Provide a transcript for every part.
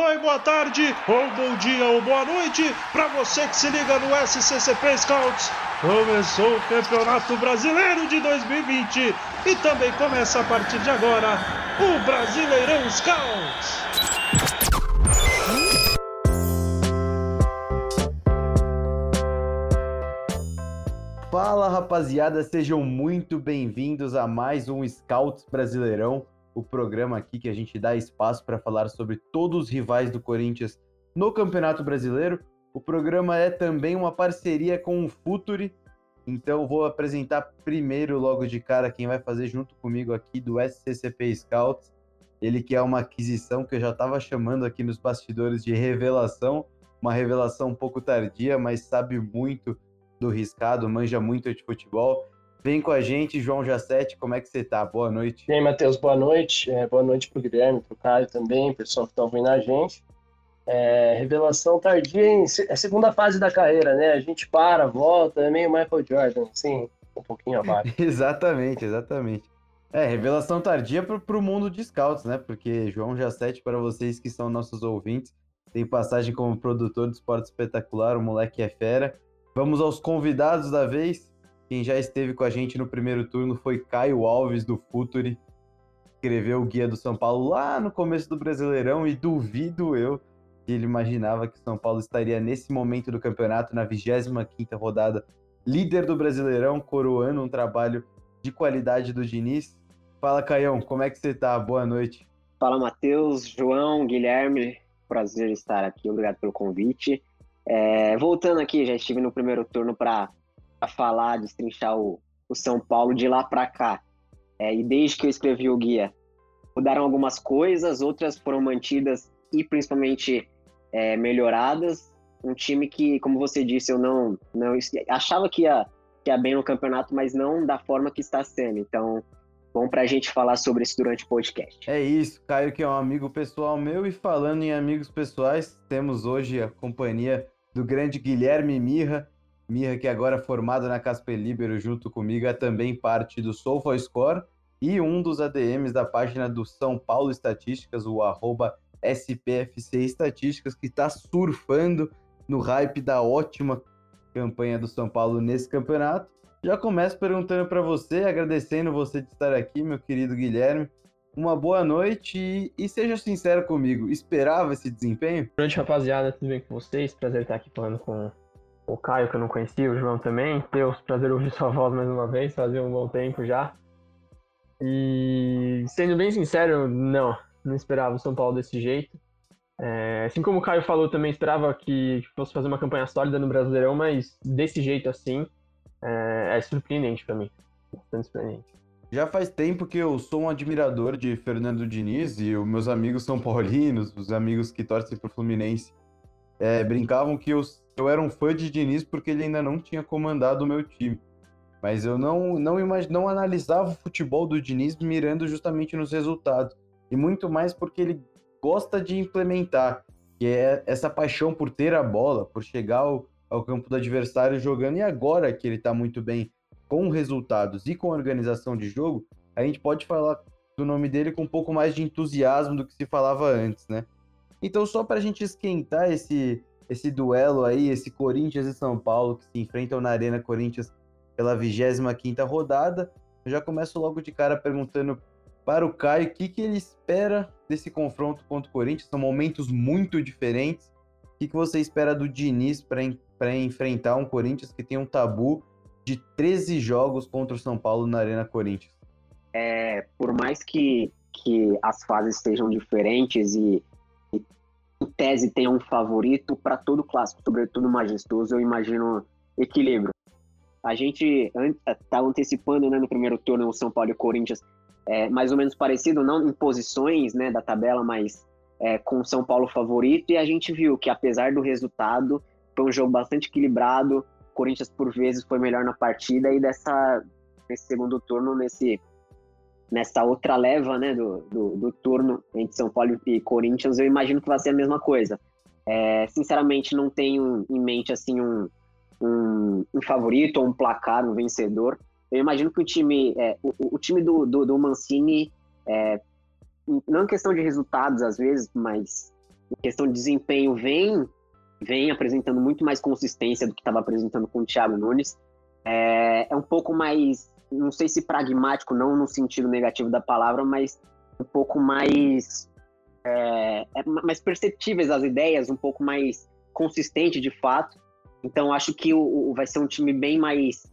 oi, boa tarde, ou bom dia, ou boa noite, para você que se liga no SCCP Scouts. Começou o Campeonato Brasileiro de 2020 e também começa a partir de agora o Brasileirão Scouts. Fala rapaziada, sejam muito bem-vindos a mais um Scouts Brasileirão, o programa aqui que a gente dá espaço para falar sobre todos os rivais do Corinthians no Campeonato Brasileiro. O programa é também uma parceria com o Futuri, então vou apresentar primeiro, logo de cara, quem vai fazer junto comigo aqui do SCCP Scouts. Ele que é uma aquisição que eu já estava chamando aqui nos bastidores de revelação, uma revelação um pouco tardia, mas sabe muito do Riscado, manja muito de futebol. Vem com a gente, João Jacete, como é que você tá? Boa noite. E aí, Matheus, boa noite. É, boa noite pro Guilherme, pro Caio também, pessoal que tá ouvindo a gente. É, revelação tardia em é segunda fase da carreira, né? A gente para, volta, é meio Michael Jordan, assim, um pouquinho abaixo. exatamente, exatamente. É, revelação tardia pro, pro mundo de scouts, né? Porque João Jacete, para vocês que são nossos ouvintes, tem passagem como produtor de esporte espetacular, o moleque é fera. Vamos aos convidados da vez. Quem já esteve com a gente no primeiro turno foi Caio Alves, do Futuri. Escreveu o Guia do São Paulo lá no começo do Brasileirão e duvido eu que ele imaginava que o São Paulo estaria nesse momento do campeonato, na 25ª rodada, líder do Brasileirão, coroando um trabalho de qualidade do Diniz. Fala, Caião, como é que você tá? Boa noite. Fala, Matheus, João, Guilherme. Prazer estar aqui, obrigado pelo convite. É, voltando aqui, já estive no primeiro turno para falar, destrinchar o, o São Paulo de lá para cá. É, e desde que eu escrevi o guia, mudaram algumas coisas, outras foram mantidas e principalmente é, melhoradas. Um time que, como você disse, eu não, não achava que ia, que ia bem no campeonato, mas não da forma que está sendo. Então, bom para a gente falar sobre isso durante o podcast. É isso, Caio, que é um amigo pessoal meu. E falando em amigos pessoais, temos hoje a companhia do grande Guilherme Mirra. Mirra, que agora é formado na Casper Libero junto comigo, é também parte do SofaScore e um dos ADMs da página do São Paulo Estatísticas, o arroba SPFC Estatísticas, que está surfando no hype da ótima campanha do São Paulo nesse campeonato. Já começo perguntando para você, agradecendo você de estar aqui, meu querido Guilherme uma boa noite e, e, seja sincero comigo, esperava esse desempenho? Boa noite, rapaziada, tudo bem com vocês? Prazer estar aqui falando com o Caio, que eu não conhecia, o João também. O prazer ouvir sua voz mais uma vez, fazia um bom tempo já. E sendo bem sincero, não, não esperava o São Paulo desse jeito. É, assim como o Caio falou, também esperava que fosse fazer uma campanha sólida no Brasileirão, mas desse jeito assim é, é surpreendente para mim. Bastante surpreendente. Já faz tempo que eu sou um admirador de Fernando Diniz e os meus amigos são paulinos, os amigos que torcem pro Fluminense, é, brincavam que eu, eu era um fã de Diniz porque ele ainda não tinha comandado o meu time. Mas eu não, não, imag... não analisava o futebol do Diniz mirando justamente nos resultados. E muito mais porque ele gosta de implementar, que é essa paixão por ter a bola, por chegar ao, ao campo do adversário jogando. E agora que ele está muito bem com resultados e com organização de jogo, a gente pode falar do nome dele com um pouco mais de entusiasmo do que se falava antes, né? Então, só para a gente esquentar esse, esse duelo aí, esse Corinthians e São Paulo que se enfrentam na Arena Corinthians pela 25ª rodada, eu já começo logo de cara perguntando para o Caio o que, que ele espera desse confronto contra o Corinthians. São momentos muito diferentes. O que, que você espera do Diniz para enfrentar um Corinthians que tem um tabu de 13 jogos contra o São Paulo na Arena Corinthians? É, por mais que, que as fases estejam diferentes e, e tese tenha um favorito para todo clássico, sobretudo majestoso, eu imagino equilíbrio. A gente está antecipando né, no primeiro turno o São Paulo e o Corinthians é, mais ou menos parecido, não em posições né, da tabela, mas é, com o São Paulo favorito, e a gente viu que apesar do resultado, foi um jogo bastante equilibrado, Corinthians por vezes foi melhor na partida e dessa nesse segundo turno nesse nessa outra leva né do, do, do, turno entre São Paulo e Corinthians eu imagino que vai ser a mesma coisa é, sinceramente não tenho em mente assim um, um, um, favorito ou um placar um vencedor eu imagino que o time é, o, o, time do, do, do Mancini é, não em questão de resultados às vezes mas em questão de desempenho, vem, vem apresentando muito mais consistência do que estava apresentando com o Thiago Nunes. É, é um pouco mais, não sei se pragmático, não no sentido negativo da palavra, mas um pouco mais, é, é mais perceptíveis as ideias, um pouco mais consistente de fato. Então acho que o, o vai ser um time bem mais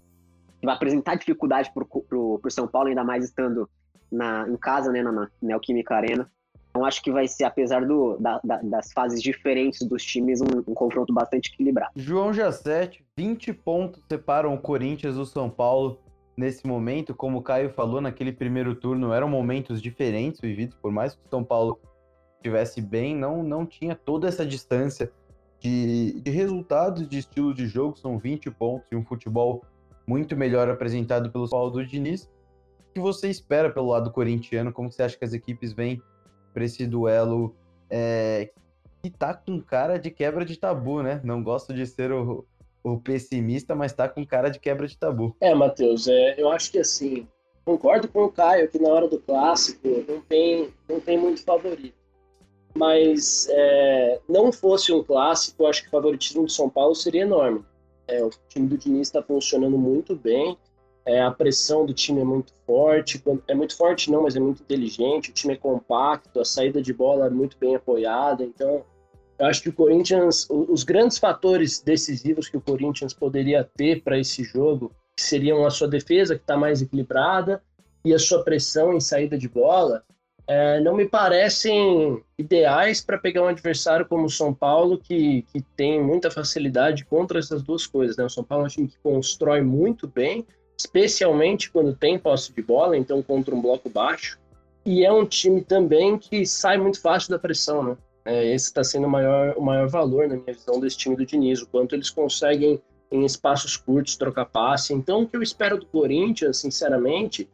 vai apresentar dificuldade para o São Paulo, ainda mais estando na, em casa, né, na Neoquímica Arena. Então acho que vai ser, apesar do, da, da, das fases diferentes dos times, um, um, confronto bastante equilibrado. João Jacete, 20 pontos separam o Corinthians do São Paulo nesse momento. Como o Caio falou, naquele primeiro turno eram momentos diferentes vividos, por mais que o São Paulo estivesse bem, não, não tinha toda essa distância de, de resultados, de estilo de jogo. São 20 pontos e um futebol muito melhor apresentado pelo Paulo do Diniz. O que você espera pelo lado corintiano? Como você acha que as equipes vêm para esse duelo é, que tá com cara de quebra de tabu, né? Não gosto de ser o, o pessimista, mas tá com cara de quebra de tabu. É, Matheus, é, eu acho que assim, concordo com o Caio que na hora do clássico não tem, não tem muito favorito. Mas é, não fosse um clássico, acho que o favoritismo de São Paulo seria enorme. É, o time do Diniz está funcionando muito bem. É, a pressão do time é muito forte. É muito forte, não, mas é muito inteligente. O time é compacto, a saída de bola é muito bem apoiada. Então, eu acho que o Corinthians, os grandes fatores decisivos que o Corinthians poderia ter para esse jogo seriam a sua defesa, que está mais equilibrada, e a sua pressão em saída de bola é, não me parecem ideais para pegar um adversário como o São Paulo, que, que tem muita facilidade contra essas duas coisas. Né? O São Paulo é um time que constrói muito bem, especialmente quando tem posse de bola, então contra um bloco baixo. E é um time também que sai muito fácil da pressão. Né? É, esse está sendo o maior, o maior valor, na minha visão, desse time do Diniz, o quanto eles conseguem, em espaços curtos, trocar passe. Então, o que eu espero do Corinthians, sinceramente,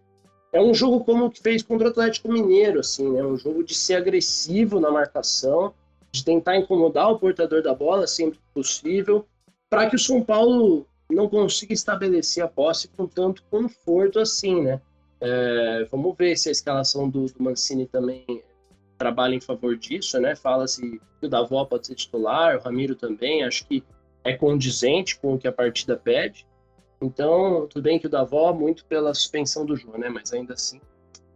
é um jogo como o que fez contra o Atlético Mineiro, assim, né? Um jogo de ser agressivo na marcação, de tentar incomodar o portador da bola sempre que possível, para que o São Paulo não consiga estabelecer a posse com tanto conforto assim, né? É, vamos ver se a escalação do, do, Mancini também trabalha em favor disso, né? Fala-se que o Davó pode ser titular, o Ramiro também, acho que é condizente com o que a partida pede. Então, tudo bem que o Davó, muito pela suspensão do João, né? Mas ainda assim.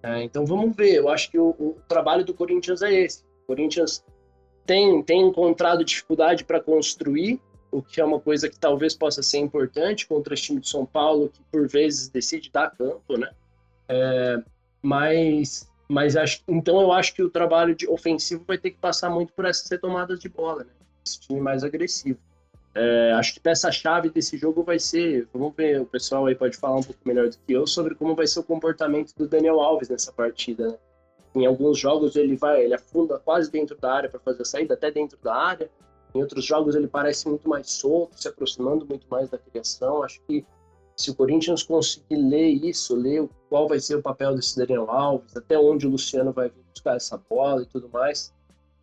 É, então, vamos ver. Eu acho que o, o, trabalho do Corinthians é esse. O Corinthians tem, tem encontrado dificuldade para construir, o que é uma coisa que talvez possa ser importante contra o time de São Paulo, que por vezes decide dar campo, né? É, mas, mas acho, então eu acho que o trabalho de ofensivo vai ter que passar muito por essas retomadas de bola, né? Esse time mais agressivo. É, acho que peça-chave desse jogo vai ser. Vamos ver, o pessoal aí pode falar um pouco melhor do que eu sobre como vai ser o comportamento do Daniel Alves nessa partida. Né? Em alguns jogos ele vai, ele afunda quase dentro da área para fazer a saída, até dentro da área. Em outros jogos ele parece muito mais solto, se aproximando muito mais da criação. Acho que se o Corinthians conseguir ler isso, ler qual vai ser o papel desse Daniel Alves, até onde o Luciano vai buscar essa bola e tudo mais,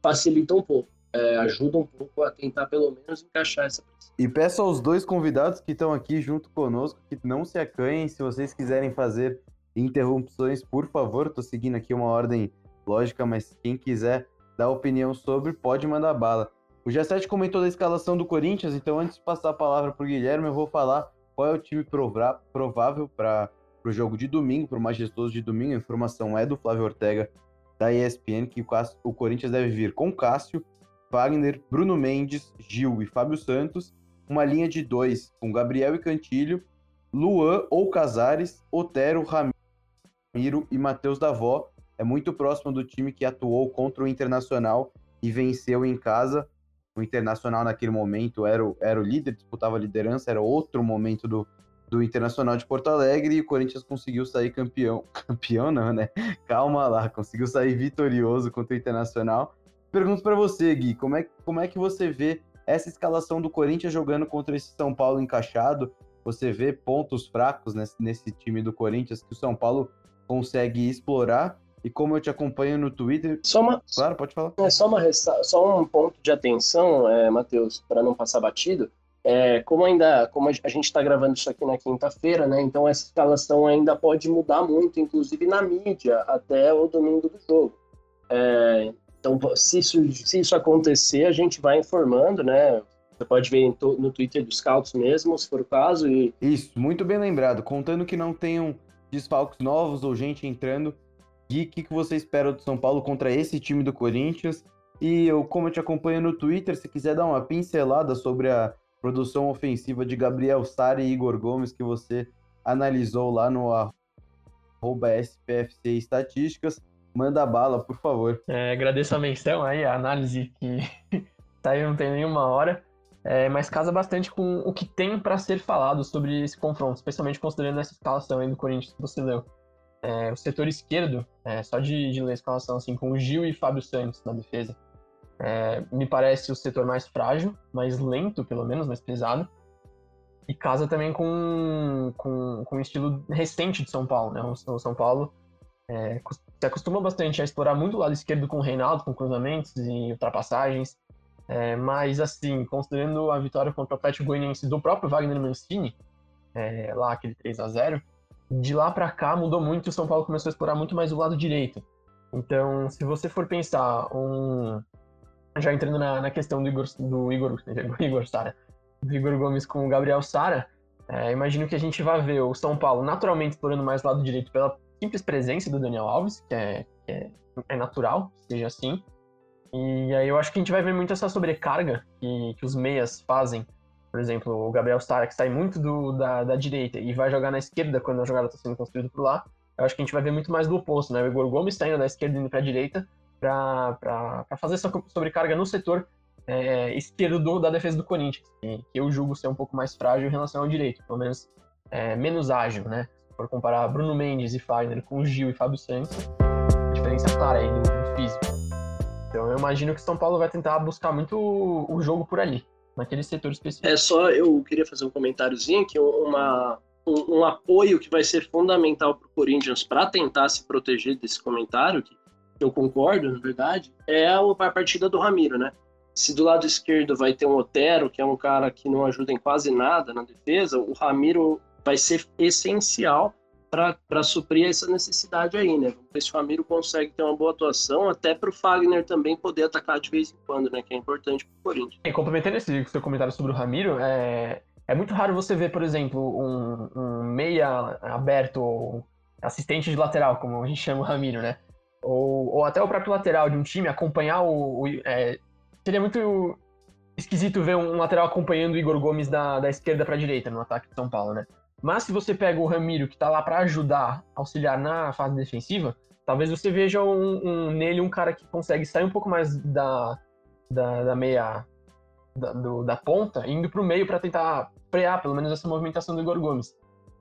facilita um pouco é, ajuda um pouco a tentar pelo menos encaixar essa pressão. E peço aos dois convidados que estão aqui junto conosco que não se acanhem se vocês quiserem fazer interrupções, por favor. Estou seguindo aqui uma ordem lógica, mas quem quiser dar opinião sobre, pode mandar bala. O G7 comentou da escalação do Corinthians, então antes de passar a palavra para o Guilherme, eu vou falar qual é o time provável para o jogo de domingo, para o majestoso de domingo. A informação é do Flávio Ortega, da ESPN, que o Corinthians deve vir com Cássio, Wagner, Bruno Mendes, Gil e Fábio Santos, uma linha de dois com Gabriel e Cantilho, Luan ou Casares, Otero, Ramiro e Matheus Davó. É muito próximo do time que atuou contra o Internacional e venceu em casa. O Internacional naquele momento era o, era o líder, disputava a liderança, era outro momento do, do Internacional de Porto Alegre e o Corinthians conseguiu sair campeão. Campeão não, né? Calma lá, conseguiu sair vitorioso contra o Internacional Pergunto para você, Gui, como é, como é que você vê essa escalação do Corinthians jogando contra esse São Paulo encaixado? Você vê pontos fracos nesse, nesse time do Corinthians que o São Paulo consegue explorar? E como eu te acompanho no Twitter. Só uma, claro, pode falar. É só, uma, só um ponto de atenção, é, Matheus, para não passar batido. É, como ainda, como a gente está gravando isso aqui na quinta-feira, né? Então essa escalação ainda pode mudar muito, inclusive na mídia, até o domingo do jogo. É, Então, se isso, se isso acontecer, a gente vai informando, né? Você pode ver no Twitter dos Scouts mesmo, se for o caso. E... Isso, muito bem lembrado. Contando que não tenham desfalques novos ou gente entrando. Gui, o que, que você espera do São Paulo contra esse time do Corinthians? E eu, como eu te acompanho no Twitter, se quiser dar uma pincelada sobre a produção ofensiva de Gabriel Sari e Igor Gomes, que você analisou lá no arroba SPFC Estatísticas, manda bala, por favor. É, agradeço a menção aí, a análise que saiu não tem nenhuma hora. É, mas casa bastante com o que tem para ser falado sobre esse confronto, especialmente considerando essa escalação aí do Corinthians que você leu. É, o setor esquerdo, é, só de, de ler a escalação assim, com o Gil e Fábio Santos na defesa, é, me parece o setor mais frágil, mais lento, pelo menos, mais pesado. E casa também com, com, com o estilo recente de São Paulo. Né? O, São Paulo é, se acostuma bastante a explorar muito o lado esquerdo com o Reinaldo, com cruzamentos e ultrapassagens. É, mas, assim, considerando a vitória contra o Atlético Goianiense do próprio Wagner Mancini, é, lá aquele 3 a 0 de lá para cá mudou muito o São Paulo começou a explorar muito mais o lado direito. Então, se você for pensar um. Já entrando na, na questão do Igor, do Igor, Igor Sara, do Igor Gomes com o Gabriel Sara, é, imagino que a gente vai ver o São Paulo naturalmente explorando mais o lado direito pela simples presença do Daniel Alves, que é, que é, é natural, seja assim. E aí eu acho que a gente vai ver muito essa sobrecarga que, que os meias fazem. Por exemplo, o Gabriel Sara, que sai muito do, da, da direita e vai jogar na esquerda quando a jogada está sendo construída por lá. Eu acho que a gente vai ver muito mais do oposto, né? O Igor Gomes saindo da esquerda indo para a direita para fazer essa sobrecarga no setor é, esquerdo do, da defesa do Corinthians, que, eu julgo ser um pouco mais frágil em relação ao direito, pelo menos é, menos ágil, né? Se for comparar Bruno Mendes e Fagner com Gil e Fábio Santos, a diferença é clara aí do, do físico. Então eu imagino que São Paulo vai tentar buscar muito o, o jogo por ali, naquele setor específico. É só, eu queria fazer um comentáriozinho que uma, um, um apoio que vai ser fundamental para o Corinthians para tentar se proteger desse comentário, que eu concordo, na verdade, é a, a partida do Ramiro, né? Se do lado esquerdo vai ter um Otero, que é um cara que não ajuda em quase nada na defesa, o Ramiro vai ser essencial para suprir essa necessidade aí, né? Vamos ver se o Ramiro consegue ter uma boa atuação, até para o Fagner também poder atacar de vez em quando, né? Que é importante para o Corinthians. E complementando esse seu comentário sobre o Ramiro, é, é muito raro você ver, por exemplo, um, um meia aberto ou assistente de lateral, como a gente chama o Ramiro, né? Ou, ou até o próprio lateral de um time acompanhar o. o é, seria muito esquisito ver um lateral acompanhando o Igor Gomes da, da esquerda para a direita no ataque de São Paulo, né? Mas se você pega o Ramiro, que tá lá para ajudar, auxiliar na fase defensiva, talvez você veja um, um, nele um cara que consegue sair um pouco mais da, da, da meia da, do, da ponta, indo pro meio para tentar frear pelo menos essa movimentação do Igor Gomes.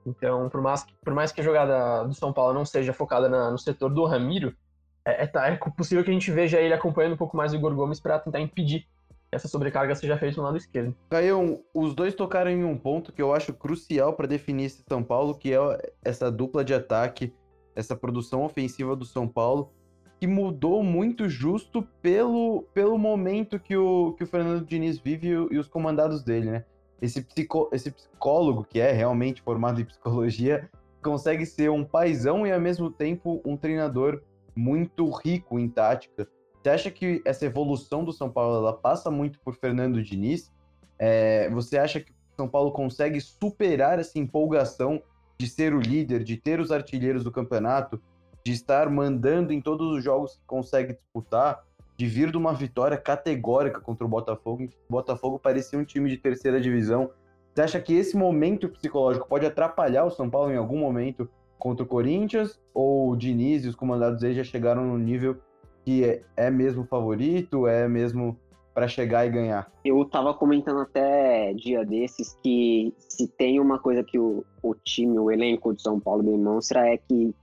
Então, por mais, por mais que a jogada do São Paulo não seja focada na, no setor do Ramiro, é, é, tá, é possível que a gente veja ele acompanhando um pouco mais o Igor Gomes para tentar impedir essa sobrecarga seja feita no lado esquerdo. Caio, os dois tocaram em um ponto que eu acho crucial para definir esse São Paulo, que é essa dupla de ataque, essa produção ofensiva do São Paulo, que mudou muito justo pelo, pelo momento que o, que o Fernando Diniz vive e, os comandados dele, né? Esse, psico, esse psicólogo, que é realmente formado em psicologia, consegue ser um paizão e ao mesmo tempo um treinador muito rico em tática. Você acha que essa evolução do São Paulo ela passa muito por Fernando Diniz? É, você acha que o São Paulo consegue superar essa empolgação de ser o líder, de ter os artilheiros do campeonato, de estar mandando em todos os jogos que consegue disputar, de vir de uma vitória categórica contra o Botafogo, em que o Botafogo parecia um time de terceira divisão. Você acha que esse momento psicológico pode atrapalhar o São Paulo em algum momento contra o Corinthians? Ou o Diniz e os comandados aí já chegaram no nível que é, é mesmo favorito, é mesmo para chegar e ganhar? Eu tava comentando até dia desses que se tem uma coisa que o, o time, o elenco de São Paulo demonstra é que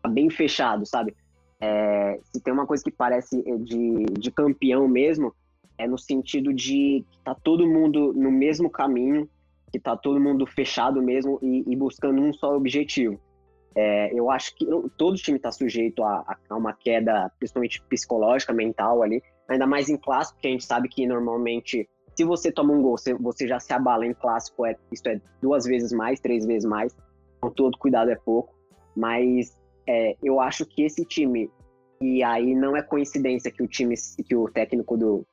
tá bem fechado, sabe? É, se tem uma coisa que parece de, de campeão mesmo, é no sentido de que tá todo mundo no mesmo caminho, que tá todo mundo fechado mesmo e, e buscando um só objetivo. É, eu acho que todo time está sujeito a, a, uma queda, principalmente psicológica, mental ali, ainda mais em clássico, porque a gente sabe que normalmente, se você toma um gol, você, você já se abala em clássico, é, isso é duas vezes mais, três vezes mais, então todo cuidado é pouco, mas é, eu acho que esse time E aí não é coincidência que o time, que o técnico do,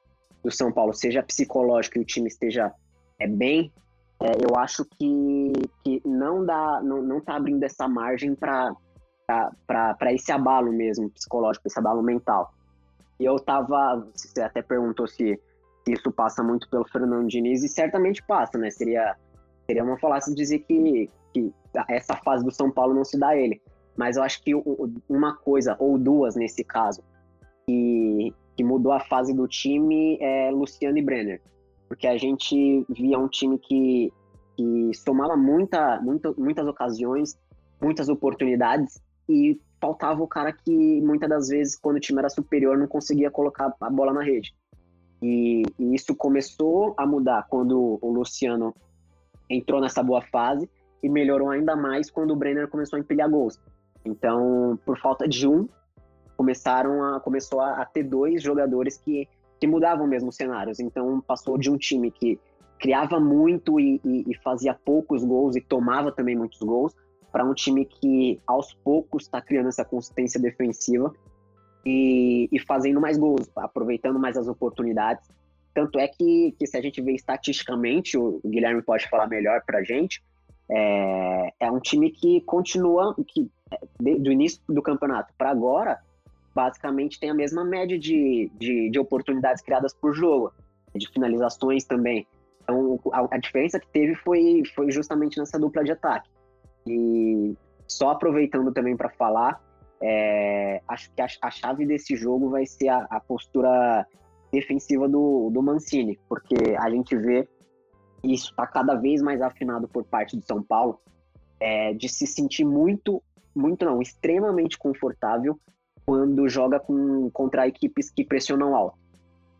do São Paulo seja psicológico e o time esteja é, bem. É, eu acho que, que não dá, não, não tá abrindo essa margem para esse abalo mesmo psicológico, esse abalo mental. E eu tava, você até perguntou se, se isso passa muito pelo Fernando Diniz, e certamente passa, né? Seria, seria uma falácia dizer que, que essa fase do São Paulo não se dá a ele. Mas eu acho que uma coisa, ou duas nesse caso, que, que mudou a fase do time é Luciano e Brenner. Porque a gente via um time que, que somava muita, muita, muitas ocasiões, muitas oportunidades, e faltava o cara que muitas das vezes, quando o time era superior, não conseguia colocar a bola na rede. E, e isso começou a mudar quando o Luciano entrou nessa boa fase e melhorou ainda mais quando o Brenner começou a empilhar gols. Então, por falta de um, começaram a começou a, a ter dois jogadores que, que mudavam mesmo os cenários. Então, passou de um time que criava muito e, e, e fazia poucos gols e tomava também muitos gols, para um time que aos poucos está criando essa consistência defensiva e, e, fazendo mais gols, aproveitando mais as oportunidades. Tanto é que, que se a gente vê estatisticamente, o Guilherme pode falar melhor para a gente, é, é um time que continua, que do início do campeonato para agora, basicamente tem a mesma média de, de, de, oportunidades criadas por jogo, de finalizações também. Então, a, a, diferença que teve foi, foi justamente nessa dupla de ataque. E só aproveitando também para falar, é, acho que a, a, chave desse jogo vai ser a, a postura defensiva do, do Mancini, porque a gente vê isso está cada vez mais afinado por parte do São Paulo, é, de se sentir muito muito não, extremamente confortável quando joga com, contra equipes que pressionam alto.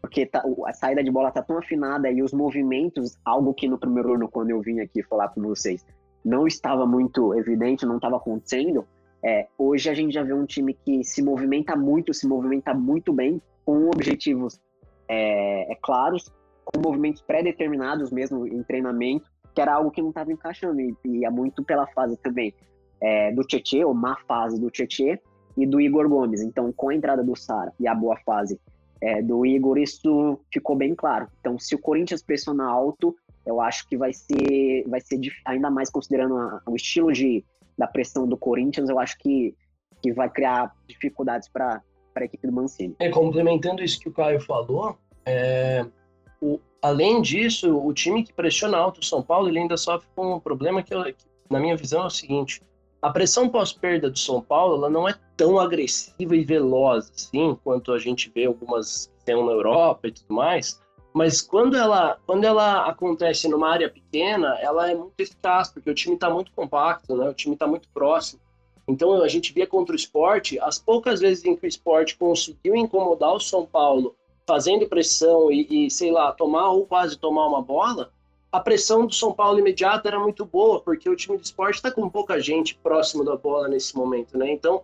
Porque tá, a saída de bola tá tão afinada e os movimentos, algo que no primeiro ano, quando eu vim aqui falar com vocês, não estava muito evidente, não estava acontecendo. É, hoje a gente já vê um time que se movimenta muito, se movimenta muito bem, com objetivos é, é claros, com movimentos pré-determinados mesmo em treinamento, que era algo que não estava encaixando, e, e é muito pela fase também é, do Tietê, ou má fase do Tietê, e do Igor Gomes. Então, com a entrada do Sara e a boa fase é, do Igor, isso ficou bem claro. Então, se o Corinthians pressionar alto, eu acho que vai ser, vai ser ainda mais considerando a, o estilo de, da pressão do Corinthians, eu acho que, que vai criar dificuldades para a equipe do Mancini. É, complementando isso que o Caio falou, é, o, além disso, o time que pressiona alto o São Paulo, ele ainda sofre com um problema que, eu, que na minha visão, é o seguinte: a pressão pós-perda do São Paulo ela não é tão agressiva e veloz assim quanto a gente vê algumas que tem na Europa e tudo mais. Mas quando ela, quando ela acontece numa área pequena, ela é muito eficaz, porque o time está muito compacto, né? o time está muito próximo. Então a gente via contra o esporte, as poucas vezes em que o esporte conseguiu incomodar o São Paulo, fazendo pressão e, e sei lá, tomar ou quase tomar uma bola, a pressão do São Paulo imediata era muito boa, porque o time de esporte está com pouca gente próximo da bola nesse momento, né? Então,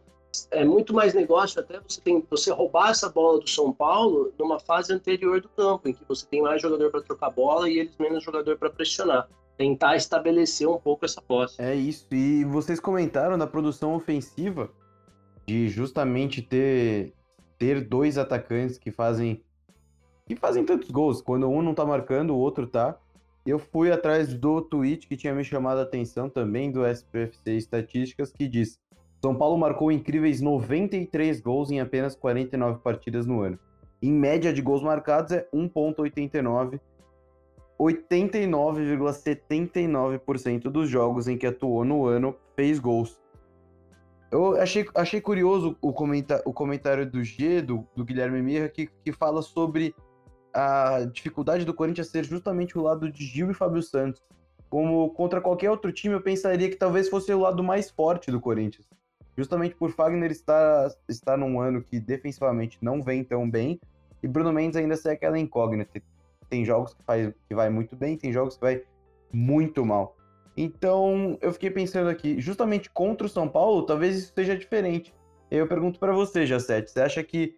é muito mais negócio até você tem você roubar essa bola do São Paulo numa fase anterior do campo, em que você tem mais jogador para trocar bola e eles menos jogador para pressionar. Tentar estabelecer um pouco essa posse. É isso. E vocês comentaram da produção ofensiva de justamente ter ter dois atacantes que fazem que fazem tantos gols. Quando um não tá marcando, o outro tá. Eu fui atrás do tweet que tinha me chamado a atenção também do SPFC Estatísticas, que diz: São Paulo marcou incríveis 93 gols em apenas 49 partidas no ano. Em média de gols marcados é 1,89. 89,79% dos jogos em que atuou no ano fez gols. Eu achei, achei curioso o, comenta, o comentário do G, do, do Guilherme Mirra, que, que fala sobre a dificuldade do Corinthians ser justamente o lado de Gil e Fábio Santos. Como contra qualquer outro time, eu pensaria que talvez fosse o lado mais forte do Corinthians. Justamente por Fagner estar, estar num ano que defensivamente não vem tão bem, e Bruno Mendes ainda ser aquela incógnita. Tem jogos que, faz, que vai muito bem, tem jogos que vai muito mal. Então, eu fiquei pensando aqui, justamente contra o São Paulo, talvez isso seja diferente. Eu pergunto para você, Jacete, você acha que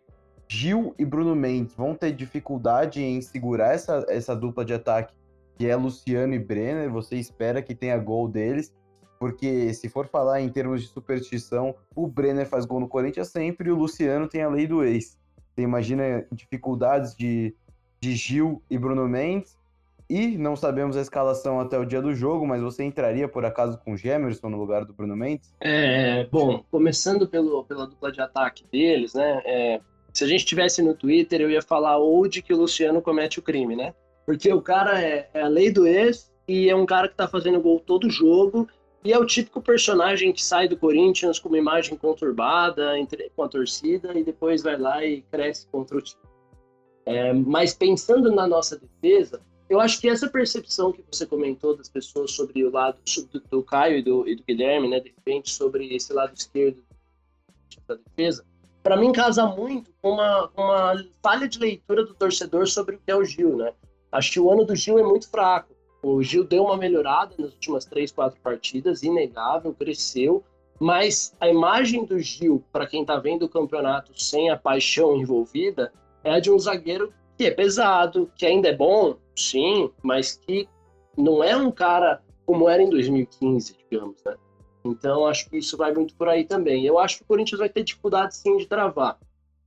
Gil e Bruno Mendes vão ter dificuldade em segurar essa, essa dupla de ataque, que é Luciano e Brenner. Você espera que tenha gol deles. porque se for falar em termos de superstição, o Brenner faz gol no Corinthians sempre e o Luciano tem a lei do ex. Você imagina dificuldades de, de Gil e Bruno Mendes, e não sabemos a escalação até o dia do jogo, mas você entraria por acaso com o Gemerson no lugar do Bruno Mendes? É, bom, começando pelo, pela dupla de ataque deles, né? É, se a gente tivesse no Twitter, eu ia falar onde que o Luciano comete o crime, né? Porque o cara é, é a lei do ex e é um cara que tá fazendo gol todo jogo e é o típico personagem que sai do Corinthians com uma imagem conturbada entre, com a torcida e depois vai lá e cresce contra o time. É, mas pensando na nossa defesa, eu acho que essa percepção que você comentou das pessoas sobre o lado do, do Caio e do, e do, Guilherme, né, de repente, sobre esse lado esquerdo da defesa, para mim casa muito com uma, uma falha de leitura do torcedor sobre o que é o Gil, né? Acho que o ano do Gil é muito fraco. O Gil deu uma melhorada nas últimas três, quatro partidas, inegável, cresceu, mas a imagem do Gil, para quem está vendo o campeonato sem a paixão envolvida, é a de um zagueiro que é pesado, que ainda é bom, sim, mas que não é um cara como era em 2015, digamos, né? Então, acho que isso vai muito por aí também. Eu acho que o Corinthians vai ter dificuldade, sim, de travar.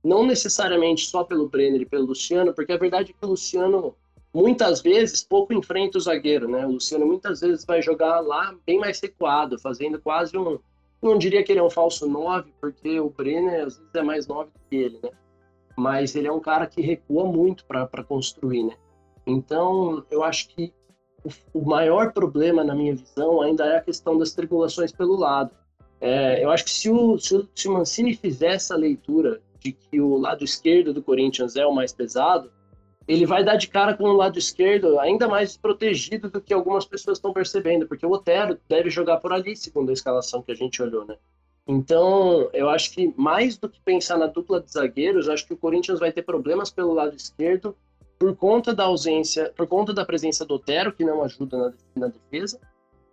Não necessariamente só pelo Brenner e pelo Luciano, porque a verdade é que o Luciano, muitas vezes, pouco enfrenta o zagueiro, né? O Luciano, muitas vezes, vai jogar lá bem mais recuado, fazendo quase um... Não diria que ele é um falso 9, porque o Brenner, às vezes, é mais 9 do que ele, né? Mas ele é um cara que recua muito para construir, né? Então, eu acho que o, maior problema, na minha visão, ainda é a questão das tribulações pelo lado. É, eu acho que se o, se o, se o Mancini fizer essa leitura de que o lado esquerdo do Corinthians é o mais pesado, ele vai dar de cara com o lado esquerdo ainda mais protegido do que algumas pessoas estão percebendo, porque o Otero deve jogar por ali, segundo a escalação que a gente olhou, né? Então, eu acho que mais do que pensar na dupla de zagueiros, acho que o Corinthians vai ter problemas pelo lado esquerdo por conta da ausência, por conta da presença do Otero, que não ajuda na, na defesa,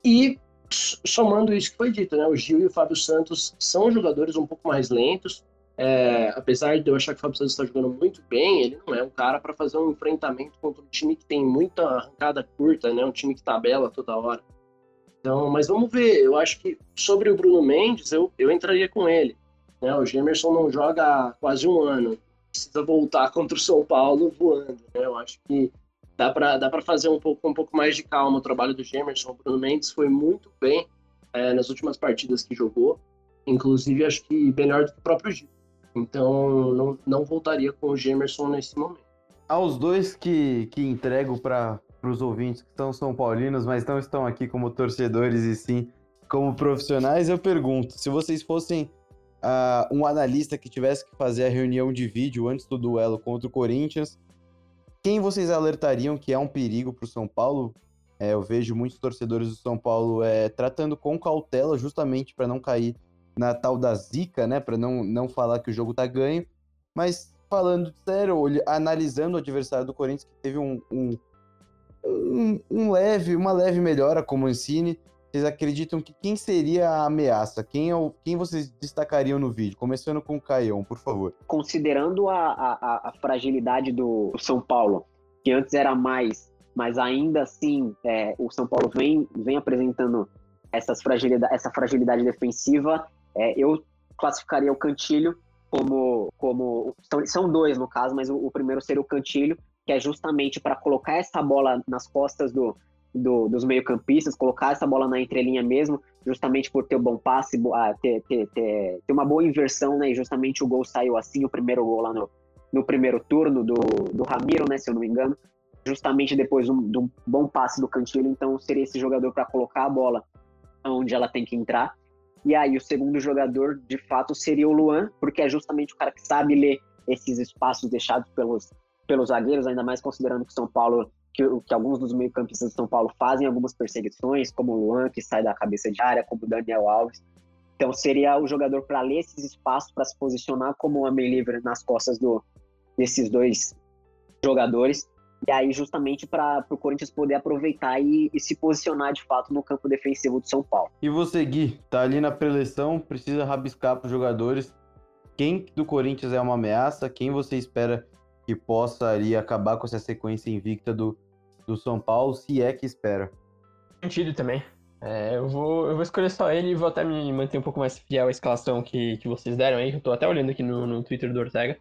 e somando isso que foi dito, né? O Gil e o Fábio Santos são jogadores um pouco mais lentos. É, apesar de eu achar que o Fábio Santos está jogando muito bem, ele não é um cara para fazer um enfrentamento contra um time que tem muita arrancada curta, né? Um time que tabela toda hora. Então, mas vamos ver. Eu acho que sobre o Bruno Mendes, eu, eu entraria com ele. Né? O Gemerson não joga há quase um ano precisa voltar contra o São Paulo voando. Né? Eu acho que dá para dá fazer um pouco, um pouco mais de calma o trabalho do Gemerson. O Bruno Mendes foi muito bem é, nas últimas partidas que jogou, inclusive acho que melhor do que o próprio Gil. Então não, não voltaria com o Gemerson nesse momento. Aos dois que, que entrego para os ouvintes que são São Paulinos, mas não estão aqui como torcedores e sim como profissionais, eu pergunto: se vocês fossem uh, um analista que tivesse que fazer a reunião de vídeo antes do duelo contra o Corinthians, quem vocês alertariam que é um perigo para o São Paulo? É, eu vejo muitos torcedores do São Paulo é, tratando com cautela, justamente para não cair na tal da zica, né? Para não, não falar que o jogo tá ganho. Mas falando sério, analisando o adversário do Corinthians, que teve um, um, um, um leve, uma leve melhora como o Ensine, vocês acreditam que quem seria a ameaça? Quem, é o, quem vocês destacariam no vídeo? Começando com o Caião, por favor. Considerando a, a, a fragilidade do São Paulo, que antes era mais, mas ainda assim é, o São Paulo vem, vem apresentando essas fragilidade, essa fragilidade defensiva, é, eu classificaria o Cantilho como. como são, são dois no caso, mas o, o primeiro seria o Cantilho, que é justamente para colocar essa bola nas costas do, do, dos meio-campistas, colocar essa bola na entrelinha mesmo, justamente por ter o um bom passe, ah, ter, ter, ter, ter, uma boa inversão, né? E justamente o gol saiu assim, o primeiro gol lá no, no primeiro turno do, do Ramiro, né? Se eu não me engano, justamente depois de um, de um bom passe do Cantilho, então seria esse jogador para colocar a bola onde ela tem que entrar. E aí o segundo jogador, de fato, seria o Luan, porque é justamente o cara que sabe ler esses espaços deixados pelos, pelos zagueiros, ainda mais considerando que o São Paulo que, que alguns dos meio-campistas de São Paulo fazem algumas perseguições, como o Luan, que sai da cabeça de área, como o Daniel Alves. Então seria o jogador para ler esses espaços, para se posicionar como um homem livre nas costas do, desses dois jogadores. E aí, justamente para o Corinthians poder aproveitar e, e, se posicionar de fato no campo defensivo do São Paulo. E você, Gui, tá ali na preleção, precisa rabiscar para os jogadores. Quem do Corinthians é uma ameaça? Quem você espera que possa ali acabar com essa sequência invicta do, do São Paulo, se é que espera. Cantilho também. É, eu, vou, eu vou escolher só ele e vou até me manter um pouco mais fiel à escalação que, que vocês deram aí. Eu tô até olhando aqui no, no Twitter do Ortega.